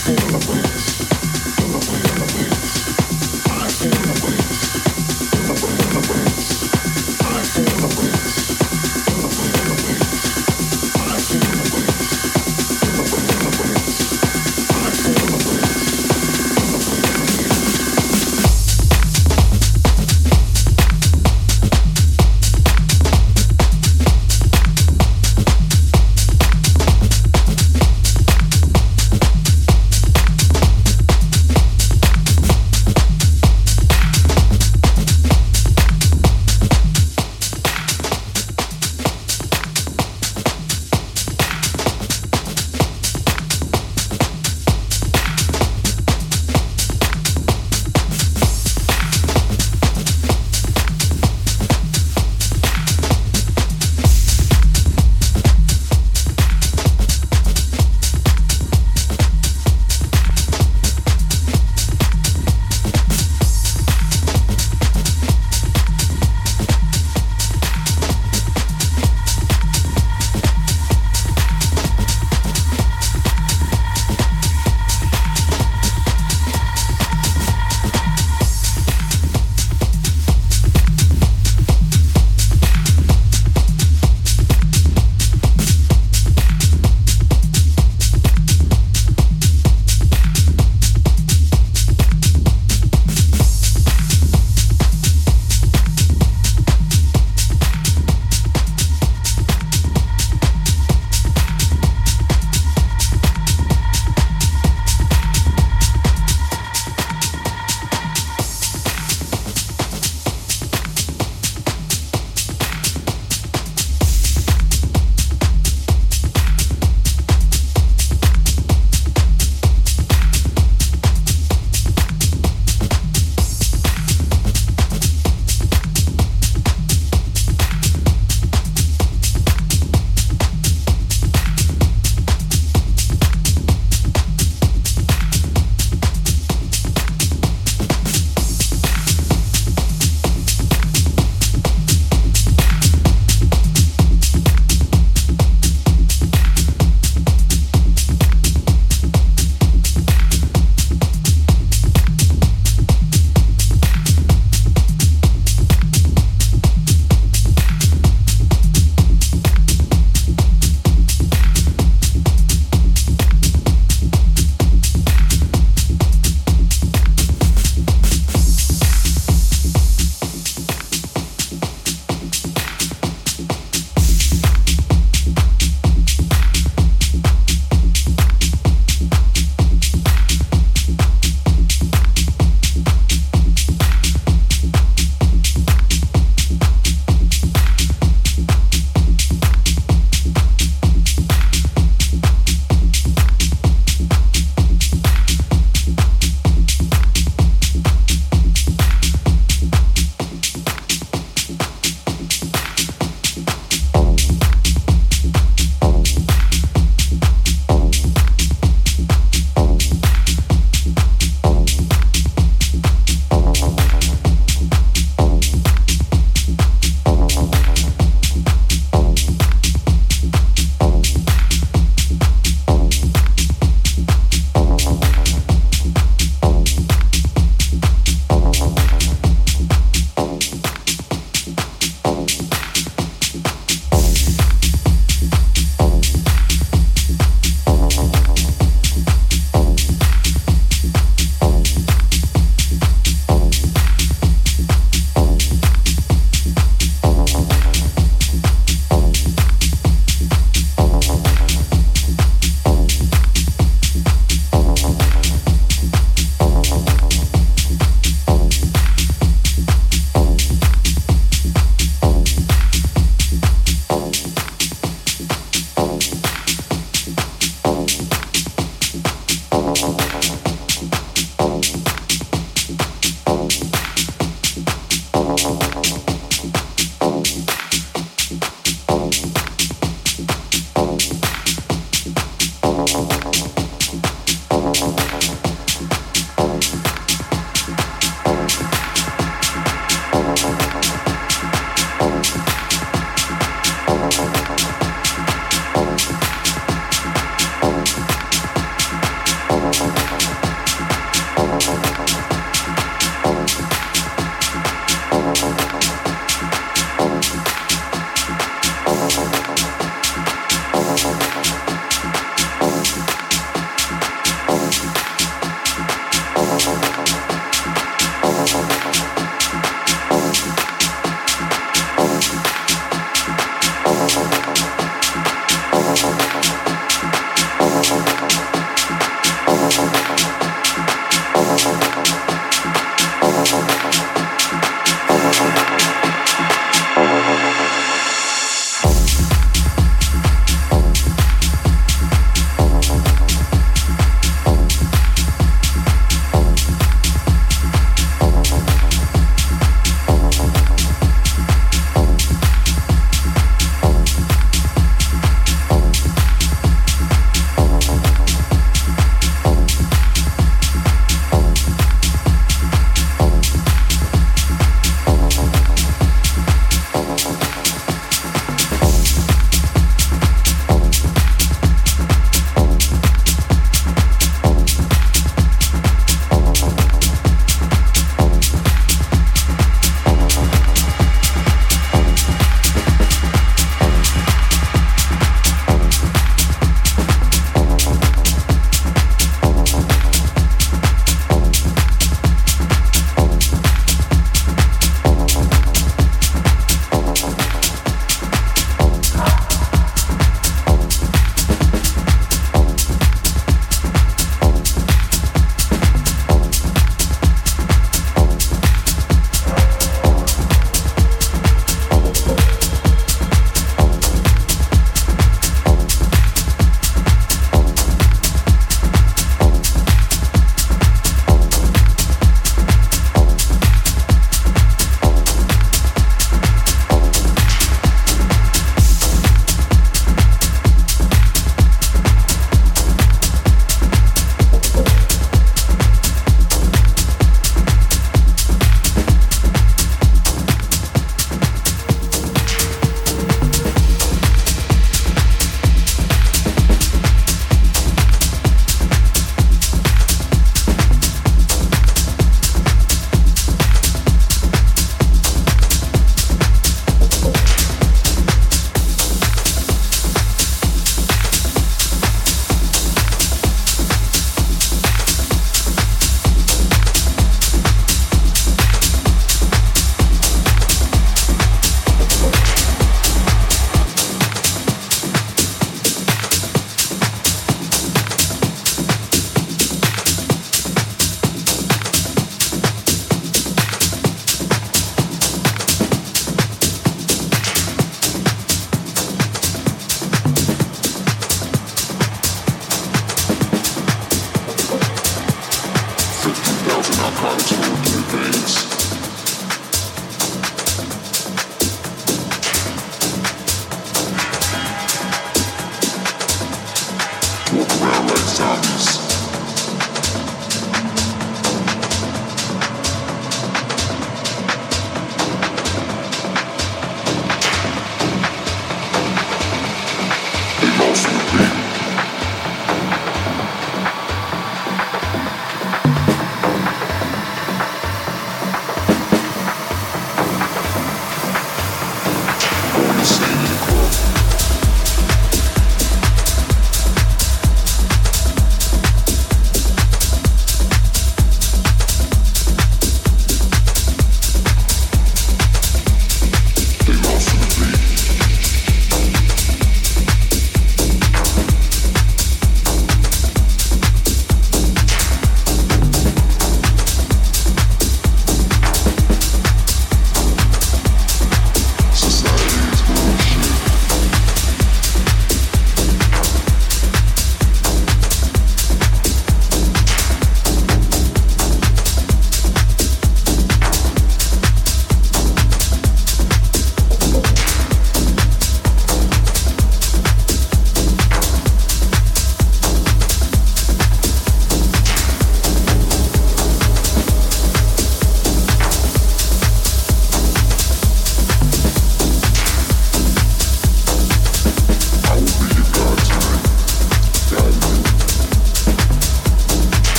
still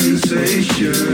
sensation.